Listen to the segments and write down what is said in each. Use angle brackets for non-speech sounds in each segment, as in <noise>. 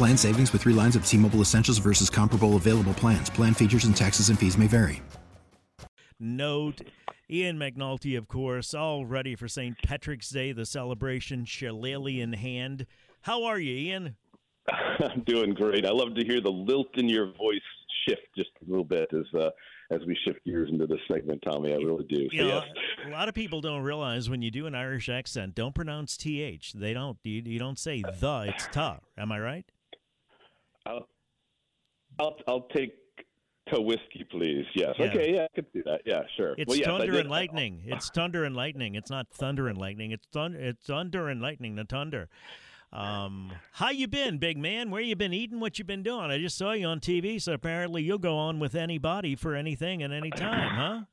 Plan savings with three lines of T Mobile Essentials versus comparable available plans. Plan features and taxes and fees may vary. Note Ian McNulty, of course, all ready for St. Patrick's Day, the celebration, shillelagh in hand. How are you, Ian? I'm <laughs> doing great. I love to hear the lilt in your voice shift just a little bit as uh, as we shift gears into this segment, Tommy. I really do. You So, know, yes. a lot of people don't realize when you do an Irish accent, don't pronounce th. They don't. You, you don't say the. It's ta. Am I right? I'll, I'll I'll take to whiskey, please. Yes. Yeah. Okay. Yeah, I could do that. Yeah, sure. It's well, yes, thunder and lightning. It's thunder and lightning. It's not thunder and lightning. It's thunder. It's thunder and lightning. The thunder. Um, how you been, big man? Where you been eating? What you been doing? I just saw you on TV, so apparently you'll go on with anybody for anything at any time, huh? <laughs>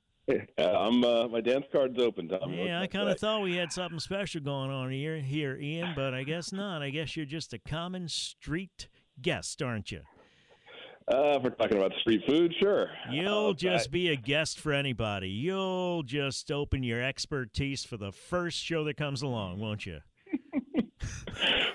Uh, I'm uh, my dance card's open, Tommy. Yeah, I kind of thought we had something special going on here, here, Ian, but I guess not. I guess you're just a common street guest, aren't you? Uh, if we're talking about street food, sure. You'll Uh, just be a guest for anybody. You'll just open your expertise for the first show that comes along, won't you? <laughs>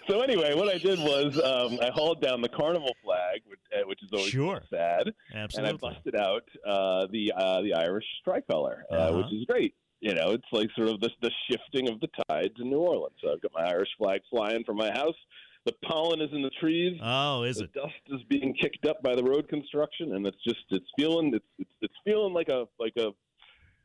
So anyway, what I did was um, I hauled down the carnival flag, which, uh, which is always Sure. sad, Absolutely. and I busted out uh, the uh, the Irish tricolor, uh, Uh-huh. which is great. You know, it's like sort of the, the shifting of the tides in New Orleans. So I've got my Irish flag flying from my house. The pollen is in the trees. Oh, is the it? dust is being kicked up by the road construction, and it's just it's feeling it's it's, it's feeling like a like a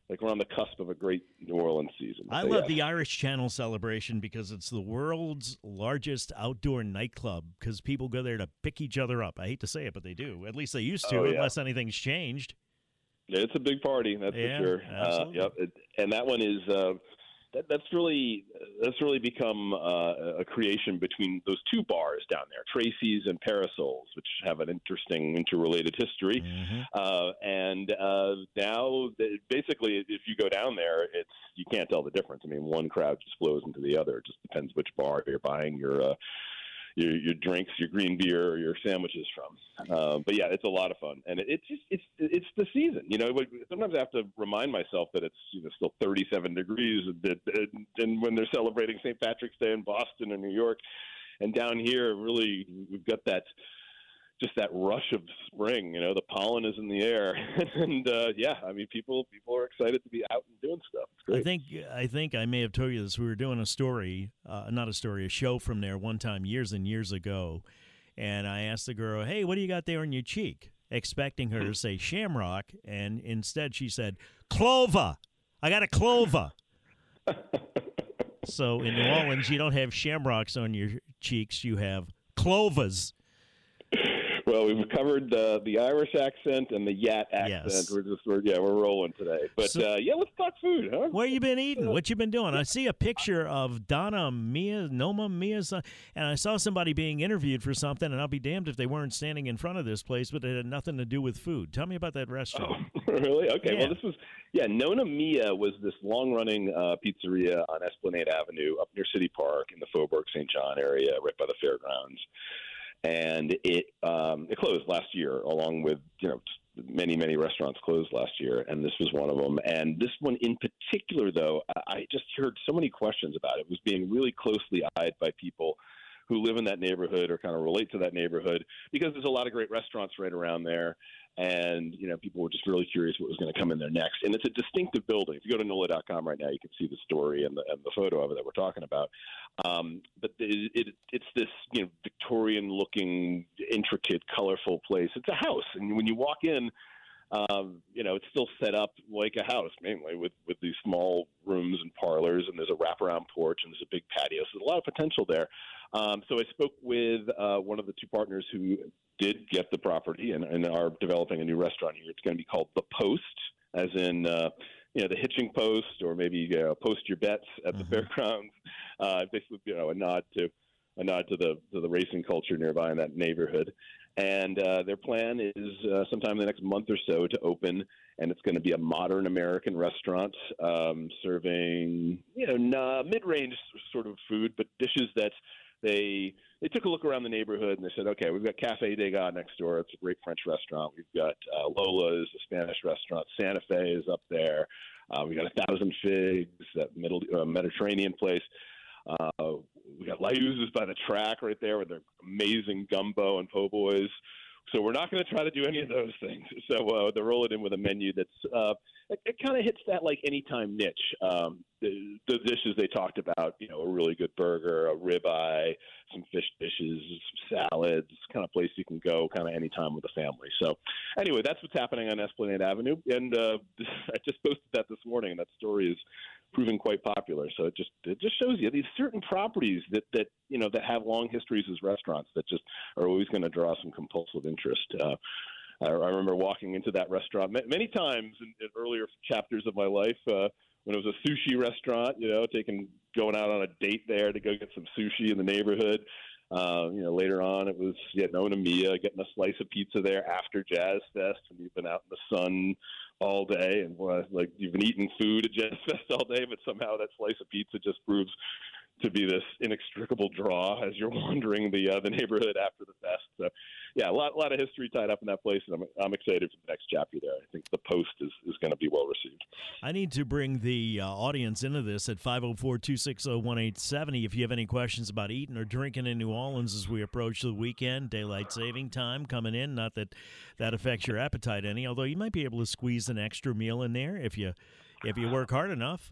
like we're on the cusp of a great New Orleans season. I So, love yeah. the Irish Channel celebration because it's the world's largest outdoor nightclub because people go there to pick each other up. I hate to say it, but they do. At least they used to, Oh, yeah. unless anything's changed. It's a big party, that's Yeah, for sure. Uh, yep. It, and that one is uh, that, that's really that's really become uh, a creation between those two bars down there, Tracy's and Parasols, which have an interesting interrelated history. Mhm. Uh, and uh, now, basically, if you go down there, it's you can't tell the difference. I mean, one crowd just flows into the other. It just depends which bar you're buying your uh, your your drinks, your green beer, or your sandwiches from. Uh, but yeah, it's a lot of fun, and it, it's just it's it's the season. You know, sometimes I have to remind myself that it's you know still 37 degrees, and, and, and when they're celebrating St. Patrick's Day in Boston and New York, and down here, really, we've got that just that rush of spring. You know, the pollen is in the air, <laughs> and uh, yeah, I mean, people people are excited to be out and doing stuff. I think I think I may have told you this. We were doing a story, uh, not a story, a show from there one time years and years ago, and I asked the girl, "Hey, what do you got there on your cheek?" Expecting her to say shamrock, and instead she said clover. I got a clover. <laughs> so in New Orleans, you don't have shamrocks on your cheeks; you have clovers. Well, we've covered the the Irish accent and the Yat accent. Yes. We're just we're yeah we're rolling today. But So- uh, yeah, let's talk food, huh? Where you been eating? What you been doing? I see a picture of Donna Mia, Noma Mia's, uh, and I saw somebody being interviewed for something, and I'll be damned if they weren't standing in front of this place, but it had nothing to do with food. Tell me about that restaurant. Oh, <laughs> really? Okay. Yeah. Well, this was yeah. Nona Mia was this long-running uh, pizzeria on Esplanade Avenue up near City Park in the Faubourg St. John area, right by the fairgrounds. And it um, it closed last year, along with you know many many restaurants closed last year, and this was one of them. And this one in particular, though, I I just heard so many questions about it. It was being really closely eyed by people who live in that neighborhood or kind of relate to that neighborhood because there's a lot of great restaurants right around there and you know people were just really curious what was going to come in there next. And it's a distinctive building. If you go to NOLA.com right now, you can see the story and the, and the photo of it that we're talking about. Um, but it, it, it's this you know Victorian-looking, intricate, colorful place. It's a house, and when you walk in. Um, you know, it's still set up like a house, mainly with with these small rooms and parlors, and there's a wraparound porch, and there's a big patio. So there's a lot of potential there. Um, so I spoke with uh, one of the two partners who did get the property and, and are developing a new restaurant here. It's going to be called The Post, as in uh, you know the hitching post, or maybe uh, post your bets at mm-hmm. the fairgrounds. Uh, basically, you know, a nod to a nod to the to the racing culture nearby in that neighborhood. And uh, their plan is uh, sometime in the next month or so to open, and it's going to be a modern American restaurant um, serving you know mid-range sort of food, but dishes that they they took a look around the neighborhood and they said, okay, we've got Cafe Degas next door. It's a great French restaurant. We've got uh, Lola's, a Spanish restaurant. Santa Fe is up there. Uh, we got a Thousand Figs, that middle uh, Mediterranean place. Uh, we got La by the track right there with their amazing gumbo and po' boys. So we're not going to try to do any of those things. So uh, they're rolling in with a menu that's uh, it, it kind of hits that like anytime niche. Um, the, the dishes they talked about, you know, a really good burger, a ribeye, some fish dishes, some salads, kind of place you can go kind of anytime with the family. So anyway, that's what's happening on Esplanade Avenue, and uh, <laughs> I just posted that this morning, and that story is proving quite popular. So it just it just shows you these certain properties that that you know that have long histories as restaurants that just are always going to draw some compulsive interest. Uh, I, I remember walking into that restaurant many times in, in earlier chapters of my life. Uh, when it was a sushi restaurant, you know, taking going out on a date there to go get some sushi in the neighborhood. Uh, you know, later on it was getting Onomiya, getting a slice of pizza there after Jazz Fest, and you've been out in the sun all day, and uh, like you've been eating food at Jazz Fest all day, but somehow that slice of pizza just proves to be this inextricable draw as you're <laughs> wandering the uh, the neighborhood after the fest. So, yeah, a lot a lot of history tied up in that place, and I'm I'm excited for the next chapter there. I think the post is, is going to be well received. I need to bring the uh, audience into this at 504-260-1870 if you have any questions about eating or drinking in New Orleans as we approach the weekend, daylight saving time coming in. Not that that affects your appetite any, although you might be able to squeeze an extra meal in there if you if you work hard enough.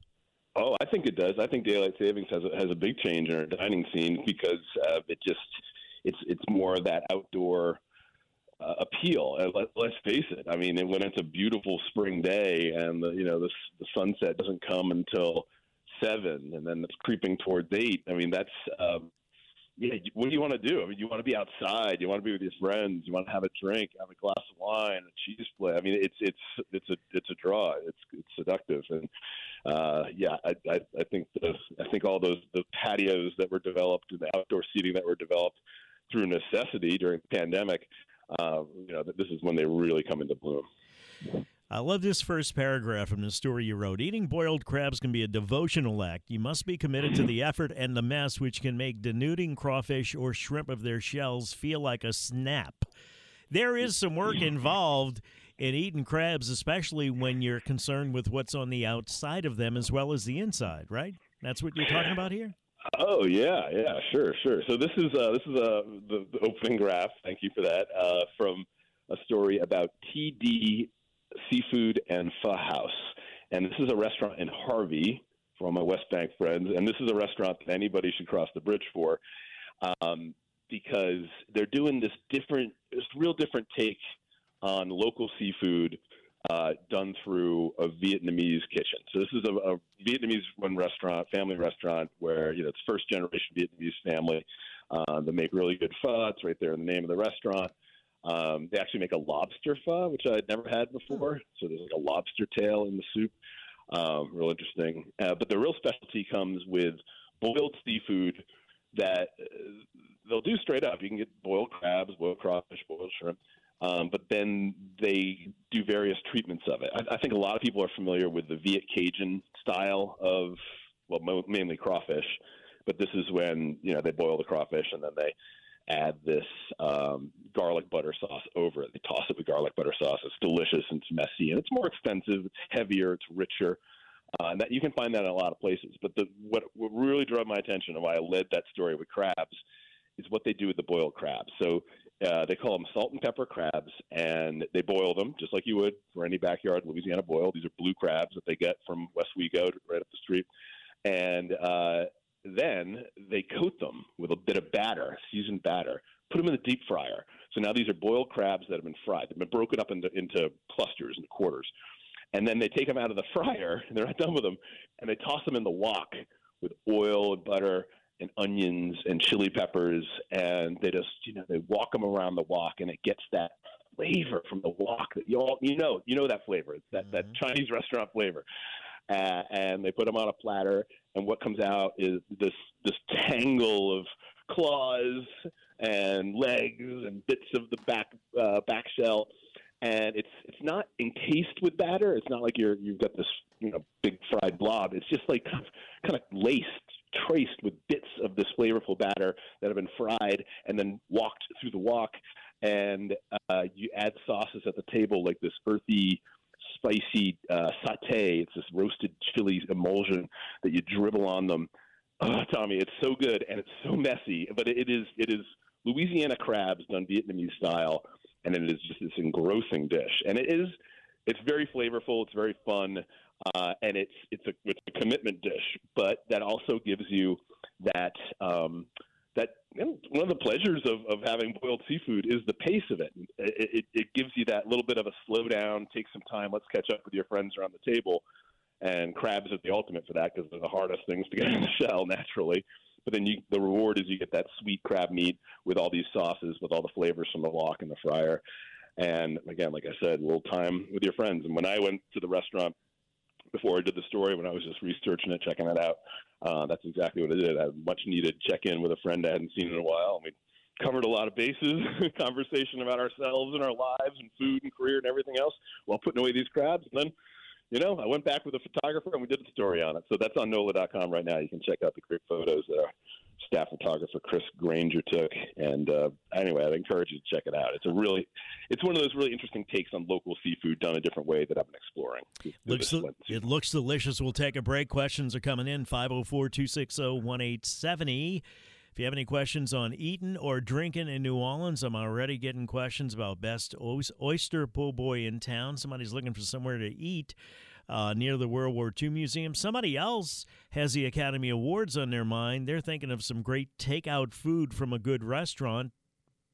Oh, I think it does. I think daylight savings has a, has a big change in our dining scene because uh, it just it's it's more of that outdoor uh, appeal. And let, let's face it. I mean, when it's a beautiful spring day and the you know the the sunset doesn't come until seven, and then it's creeping towards eight. I mean, that's um, yeah, what do you want to do? I mean, you want to be outside, you want to be with your friends, you want to have a drink, have a glass of wine, a cheese plate. I mean, it's it's it's a it's a draw. It's it's seductive, and uh, yeah, I, I I think the I think all those the patios that were developed and the outdoor seating that were developed through necessity during the pandemic, uh, you know, this is when they really come into bloom. I love this first paragraph from the story you wrote. Eating boiled crabs can be a devotional act. You must be committed to the effort and the mess, which can make denuding crawfish or shrimp of their shells feel like a snap. There is some work involved in eating crabs, especially when you're concerned with what's on the outside of them as well as the inside, right? That's what you're talking about here. Oh yeah, yeah, sure, sure. So this is uh, this is uh, the, the opening graph. Thank you for that. Uh, from a story about TD Seafood and Pho House. And this is a restaurant in Harvey for my West Bank friends. And this is a restaurant that anybody should cross the bridge for um, because they're doing this different, this real different take on local seafood uh, done through a Vietnamese kitchen. So this is a, a Vietnamese run restaurant, family restaurant, where you know it's first generation Vietnamese family. Uh, they make really good pho. It's right there in the name of the restaurant. Um, they actually make a lobster pho, which I'd never had before. So there's like a lobster tail in the soup. Um, real interesting. Uh, but the real specialty comes with boiled seafood that uh, they'll do straight up. You can get boiled crabs, boiled crawfish, boiled shrimp. Um, but then they do various treatments of it. I, I think a lot of people are familiar with the Viet Cajun style of, well, mo- mainly crawfish. But this is when you know they boil the crawfish and then they add this um, garlic butter sauce over it. They toss it with garlic butter sauce. It's delicious and it's messy and it's more expensive. It's heavier. It's richer. Uh, and that you can find that in a lot of places. But the, what, what really drew my attention and why I led that story with crabs is what they do with the boiled crabs. So uh, they call them salt and pepper crabs, and they boil them just like you would for any backyard Louisiana boil. These are blue crabs that they get from Westwego right up the street, and uh, then they coat them with a bit of batter, seasoned batter. Put them in the deep fryer. So now these are boiled crabs that have been fried. They've been broken up into, into clusters, and quarters. And then they take them out of the <laughs> fryer, and they're not done with them, and they toss them in the wok with oil and butter and onions and chili peppers, and they just you know they walk them around the wok, and it gets that flavor from the wok that you all you know you know that flavor. It's that mm-hmm. that Chinese restaurant flavor. Uh, and they put them on a platter, and what comes out is this this tangle of claws and legs and bits of the back uh, back shell, and it's it's not encased with batter. It's not like you're you've got this you know big fried blob. It's just like kind of, kind of laced traced with bits of this flavorful batter that have been fried and then walked through the wok. And uh, you add sauces at the table like this earthy, spicy uh, saute. It's this roasted chili emulsion that you dribble on them. Oh, Tommy, it's so good and it's so messy, but it is it is Louisiana crabs done Vietnamese style, and it is just this engrossing dish. And it is it's very flavorful. It's very fun uh, and it's it's a it's a commitment dish, but that also gives you that um, that you know, one of the pleasures of, of having boiled seafood is the pace of it. It, it. it gives you that little bit of a slow down, take some time, let's catch up with your friends around the table. And crabs are the ultimate for that because they're the hardest things to get in the <laughs> shell naturally. But then you, the reward is you get that sweet crab meat with all these sauces, with all the flavors from the wok and the fryer. And again, like I said, a little time with your friends. And when I went to the restaurant before I did the story when I was just researching it, checking it out. Uh, that's exactly what I did. I had much needed check in with a friend I hadn't seen in a while. We covered a lot of bases, <laughs> conversation about ourselves and our lives and food and career and everything else while putting away these crabs. And then, you know, I went back with a photographer and we did the story on it. So that's on NOLA.com right now. You can check out the great photos there staff photographer Chris Granger took. And uh, anyway, I'd encourage you to check it out. It's a really, it's one of those really interesting takes on local seafood done a different way that I've been exploring. Looks, it looks delicious. We'll take a break. Questions are coming in 504 260 1870. If you have any questions on eating or drinking in New Orleans, I'm already getting questions about best oyster po' boy in town. Somebody's looking for somewhere to eat uh, near the World War II Museum. Somebody else has the Academy Awards on their mind. They're thinking of some great takeout food from a good restaurant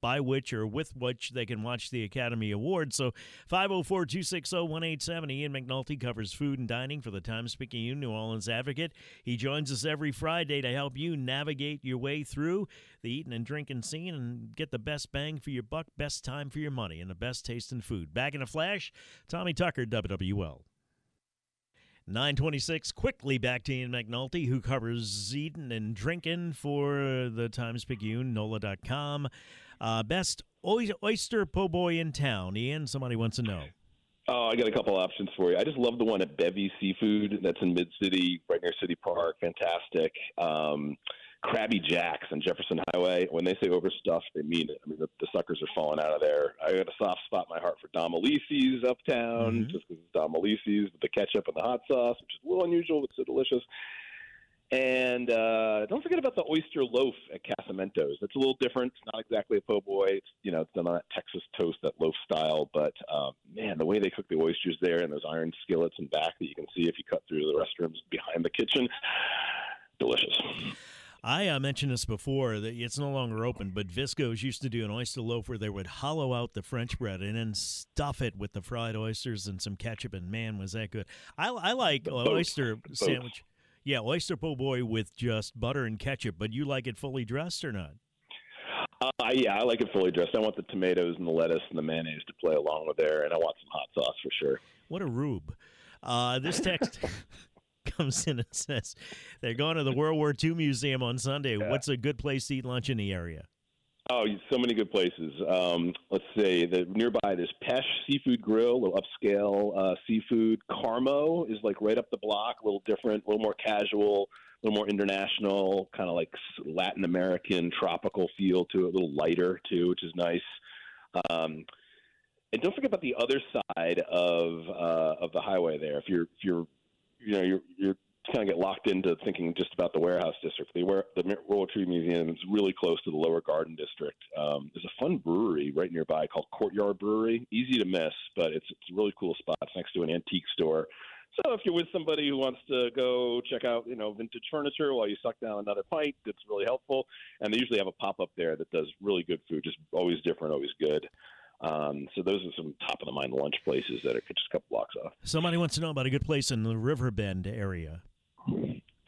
by which or with which they can watch the Academy Awards. So 504 260 1870. Ian McNulty covers food and dining for the Times Picayune New Orleans Advocate. He joins us every Friday to help you navigate your way through the eating and drinking scene and get the best bang for your buck, best time for your money, and the best taste in food. Back in a flash, Tommy Tucker, WWL. 926, quickly back to Ian McNulty, who covers eating and drinking for the Times Picayune, NOLA.com. Uh, best oyster po' boy in town. Ian, somebody wants to know. Oh, I got a couple options for you. I just love the one at Bevi Seafood that's in Mid City, right near City Park. Fantastic. Um, Crabby Jack's on Jefferson Highway. When they say overstuffed, they mean it. I mean, the, the suckers are falling out of there. I got a soft spot in my heart for Domilise's Uptown, mm-hmm. just because it's Domilise's with the ketchup and the hot sauce, which is a little unusual, but so delicious. And uh, don't forget about the oyster loaf at Casamento's. It's a little different. It's not exactly a po' boy. It's you know it's done on that Texas toast, that loaf style. But um, man, the way they cook the oysters there, and those iron skillets and back that you can see if you cut through the restrooms behind the kitchen, delicious. I uh, mentioned this before that it's no longer open, but Visko's used to do an oyster loaf where they would hollow out the French bread and then stuff it with the fried oysters and some ketchup, and man, was that good! I, I like oyster sandwich. Yeah, oyster po' boy with just butter and ketchup, but you like it fully dressed or not? Uh, yeah, I like it fully dressed. I want the tomatoes and the lettuce and the mayonnaise to play along with there, and I want some hot sauce for sure. What a rube! Uh, this text <laughs> <laughs> comes in and says they're going to the World War II Museum on Sunday. Yeah. What's a good place to eat lunch in the area? Oh, so many good places. Um, let's say the nearby there's Pêche Seafood Grill, a little upscale uh, seafood. Carmo is like right up the block, a little different, a little more casual, a little more international, kind of like Latin American tropical feel to it, a little lighter too, which is nice. Um, and don't forget about the other side of uh, of the highway there. If you're if you're you know you're you're kind of get locked into thinking just about the warehouse district. The, the World Trade Museum is really close to the Lower Garden District. Um, there's a fun brewery right nearby called Courtyard Brewery. Easy to miss, but it's, it's a really cool spot. It's next to an antique store. So if you're with somebody who wants to go check out, you know, vintage furniture while you suck down another pint, it's really helpful. And they usually have a pop up there that does really good food, just always different, always good. Um, so those are some top of the mind lunch places that are just a couple blocks off. Somebody wants to know about a good place in the Riverbend area.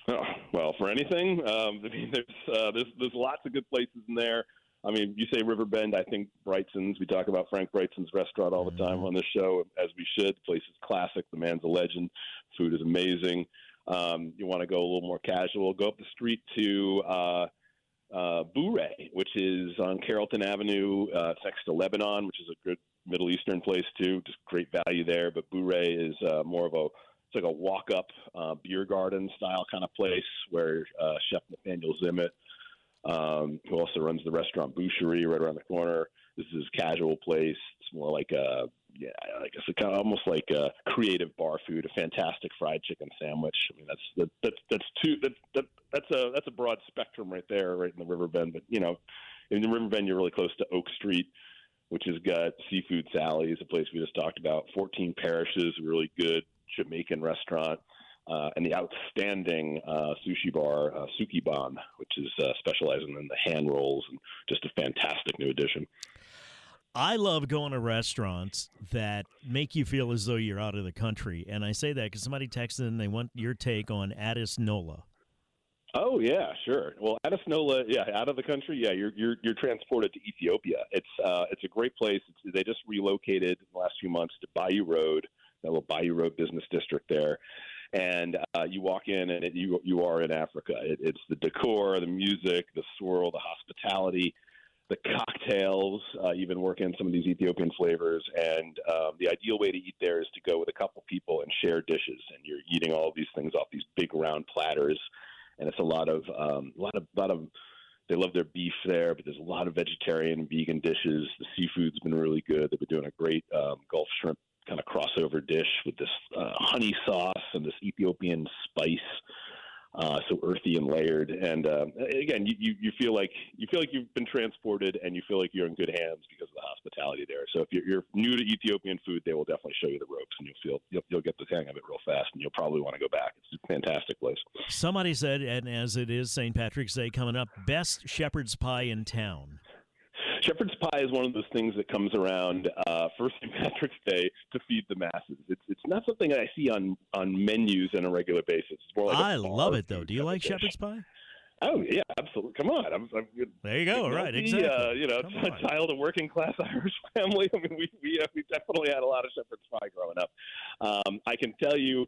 Oh, well, for anything, um, I mean, <laughs> there's uh, there's there's lots of good places in there. I mean, you say Riverbend, I think Brigtsen's. We talk about Frank Brigtsen's restaurant all the time mm-hmm. on this show, as we should. The place is classic. The man's a legend. Food is amazing. Um, you want to go a little more casual? Go up the street to uh, uh, Bourrée, which is on Carrollton Avenue. Uh, next to Lebanon, which is a good Middle Eastern place too. Just great value there. But Bourrée is uh, more of a it's like a walk up uh, beer garden style kind of place where uh, Chef Nathaniel Zimet um, who also runs the restaurant Boucherie right around the corner. This is a casual place. It's more like a yeah, I guess it's kind of almost like a creative bar food. A fantastic fried chicken sandwich. I mean, that's that, that's that's two that, that that's a that's a broad spectrum right there, right in the Riverbend. But you know, in the Riverbend, you're really close to Oak Street, which has got Seafood Sally's, a place we just talked about. Fourteen Parishes, a really good Jamaican restaurant uh, and the outstanding uh, sushi bar uh, Sukeban, which is uh, specializing in the hand rolls and just a fantastic new addition. I love going to restaurants that make you feel as though you're out of the country, and I say that because somebody texted and they want your take on Addis Nola. Oh yeah, sure. Well, Addis Nola, yeah, out of the country, yeah, you're you're you're transported to Ethiopia. It's uh, it's a great place. It's, they just relocated in the last few months to Bayou Road, that little Bayou Road business district there, and uh, you walk in and it, you you are in Africa. It, it's the decor, the music, the swirl, the hospitality, the cocktails. Uh, even work in some of these Ethiopian flavors. And um, the ideal way to eat there is to go with a couple people and share dishes, and you're eating all these things off these big round platters. And it's a lot of um, a lot of a lot of they love their beef there, but there's a lot of vegetarian vegan dishes. The seafood's been really good. They've been doing a great um, Gulf shrimp kind of crossover dish with this uh, honey sauce and this Ethiopian spice. Uh, so earthy and layered, and uh, again, you, you, feel like you feel like you've been transported, and you feel like you're in good hands because of the hospitality there. So if you're, you're new to Ethiopian food, they will definitely show you the ropes, and you'll feel you'll, you'll get the hang of it real fast, and you'll probably want to go back. It's a fantastic place. Somebody said, and as it is St. Patrick's Day coming up, best shepherd's pie in town. Shepherd's pie is one of those things that comes around uh, for St. <laughs> Patrick's Day to feed the masses. It's it's not something that I see on on menus on a regular basis. Like I love it though. Do you like dish. shepherd's pie? Oh yeah, absolutely. Come on, I'm. I'm there you go. Right, exactly. Uh, you know, a child of working class <laughs> Irish family. I mean, we we uh, we definitely had a lot of shepherd's pie growing up. Um, I can tell you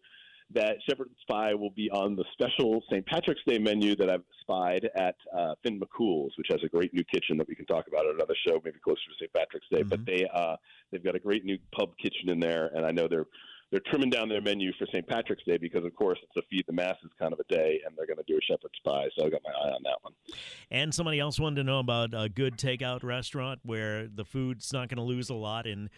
that shepherd's pie will be on the special St. Patrick's Day menu that I've spied at uh, Finn McCool's, which has a great new kitchen that we can talk about at another show, maybe closer to St. Patrick's Day. Mm-hmm. But they uh, they've got a great new pub kitchen in there, and I know they're they're trimming down their menu for St. Patrick's Day because, of course, it's a feed the masses kind of a day, and they're going to do a shepherd's pie. So I got my eye on that one. And somebody else wanted to know about a good takeout restaurant where the food's not going to lose a lot in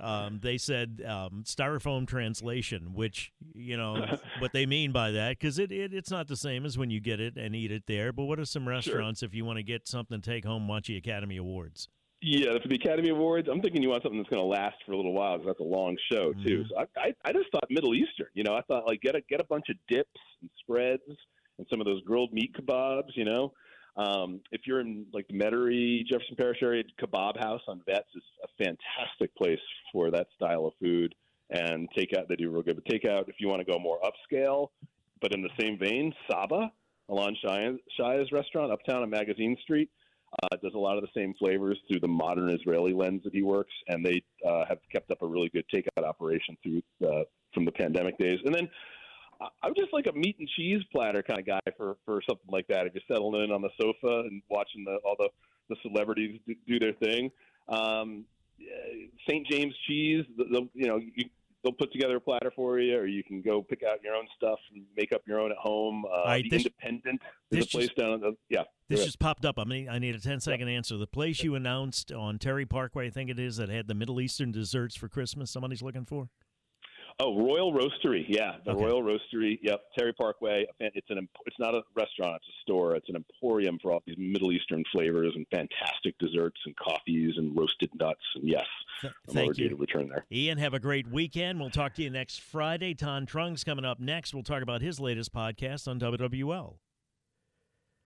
um, they said um, styrofoam translation, which you know <laughs> what they mean by that, because it, it, it's not the same as when you get it and eat it there. But what are some restaurants sure. if you want to get something to take home, watch the Academy Awards? Yeah, for the Academy Awards, I'm thinking you want something that's going to last for a little while because that's a long show too. Mm-hmm. So I, I, I just thought Middle Eastern. You know, I thought like get a get a bunch of dips and spreads and some of those grilled meat kebabs. You know, um, if you're in like the Metairie, Jefferson Parish area, Kebab House on Vets is a fantastic place for that style of food. And takeout, they do real good. But takeout, if you want to go more upscale, but in the same vein, Saba, Alon Shaya's restaurant, uptown on Magazine Street, uh, does a lot of the same flavors through the modern Israeli lens that he works, and they uh, have kept up a really good takeout operation through from the pandemic days. And then I'm just like a meat and cheese platter kind of guy for for something like that. If you're settling in on the sofa and watching the all the the celebrities do, do their thing, um, St. James cheese, the, the, you know, you, they'll put together a platter for you, or you can go pick out your own stuff and make up your own at home. Uh, right, the this, Independent is a place just, down. The, yeah, this just popped up. I mean, I need a 10 second answer. The place you announced on Terry Parkway, I think it is, that had the Middle Eastern desserts for Christmas. Somebody's looking for. Oh, Royal Roastery, yeah, the Okay. Royal Roastery. Yep, Terry Parkway. It's an it's not a restaurant; it's a store. It's an emporium for all these Middle Eastern flavors and fantastic desserts and coffees and roasted nuts. And yes, Th- I'm thank you. to return there. Ian, have a great weekend. We'll talk to you next Friday. Ton Trung's coming up next. We'll talk about his latest podcast on WWL.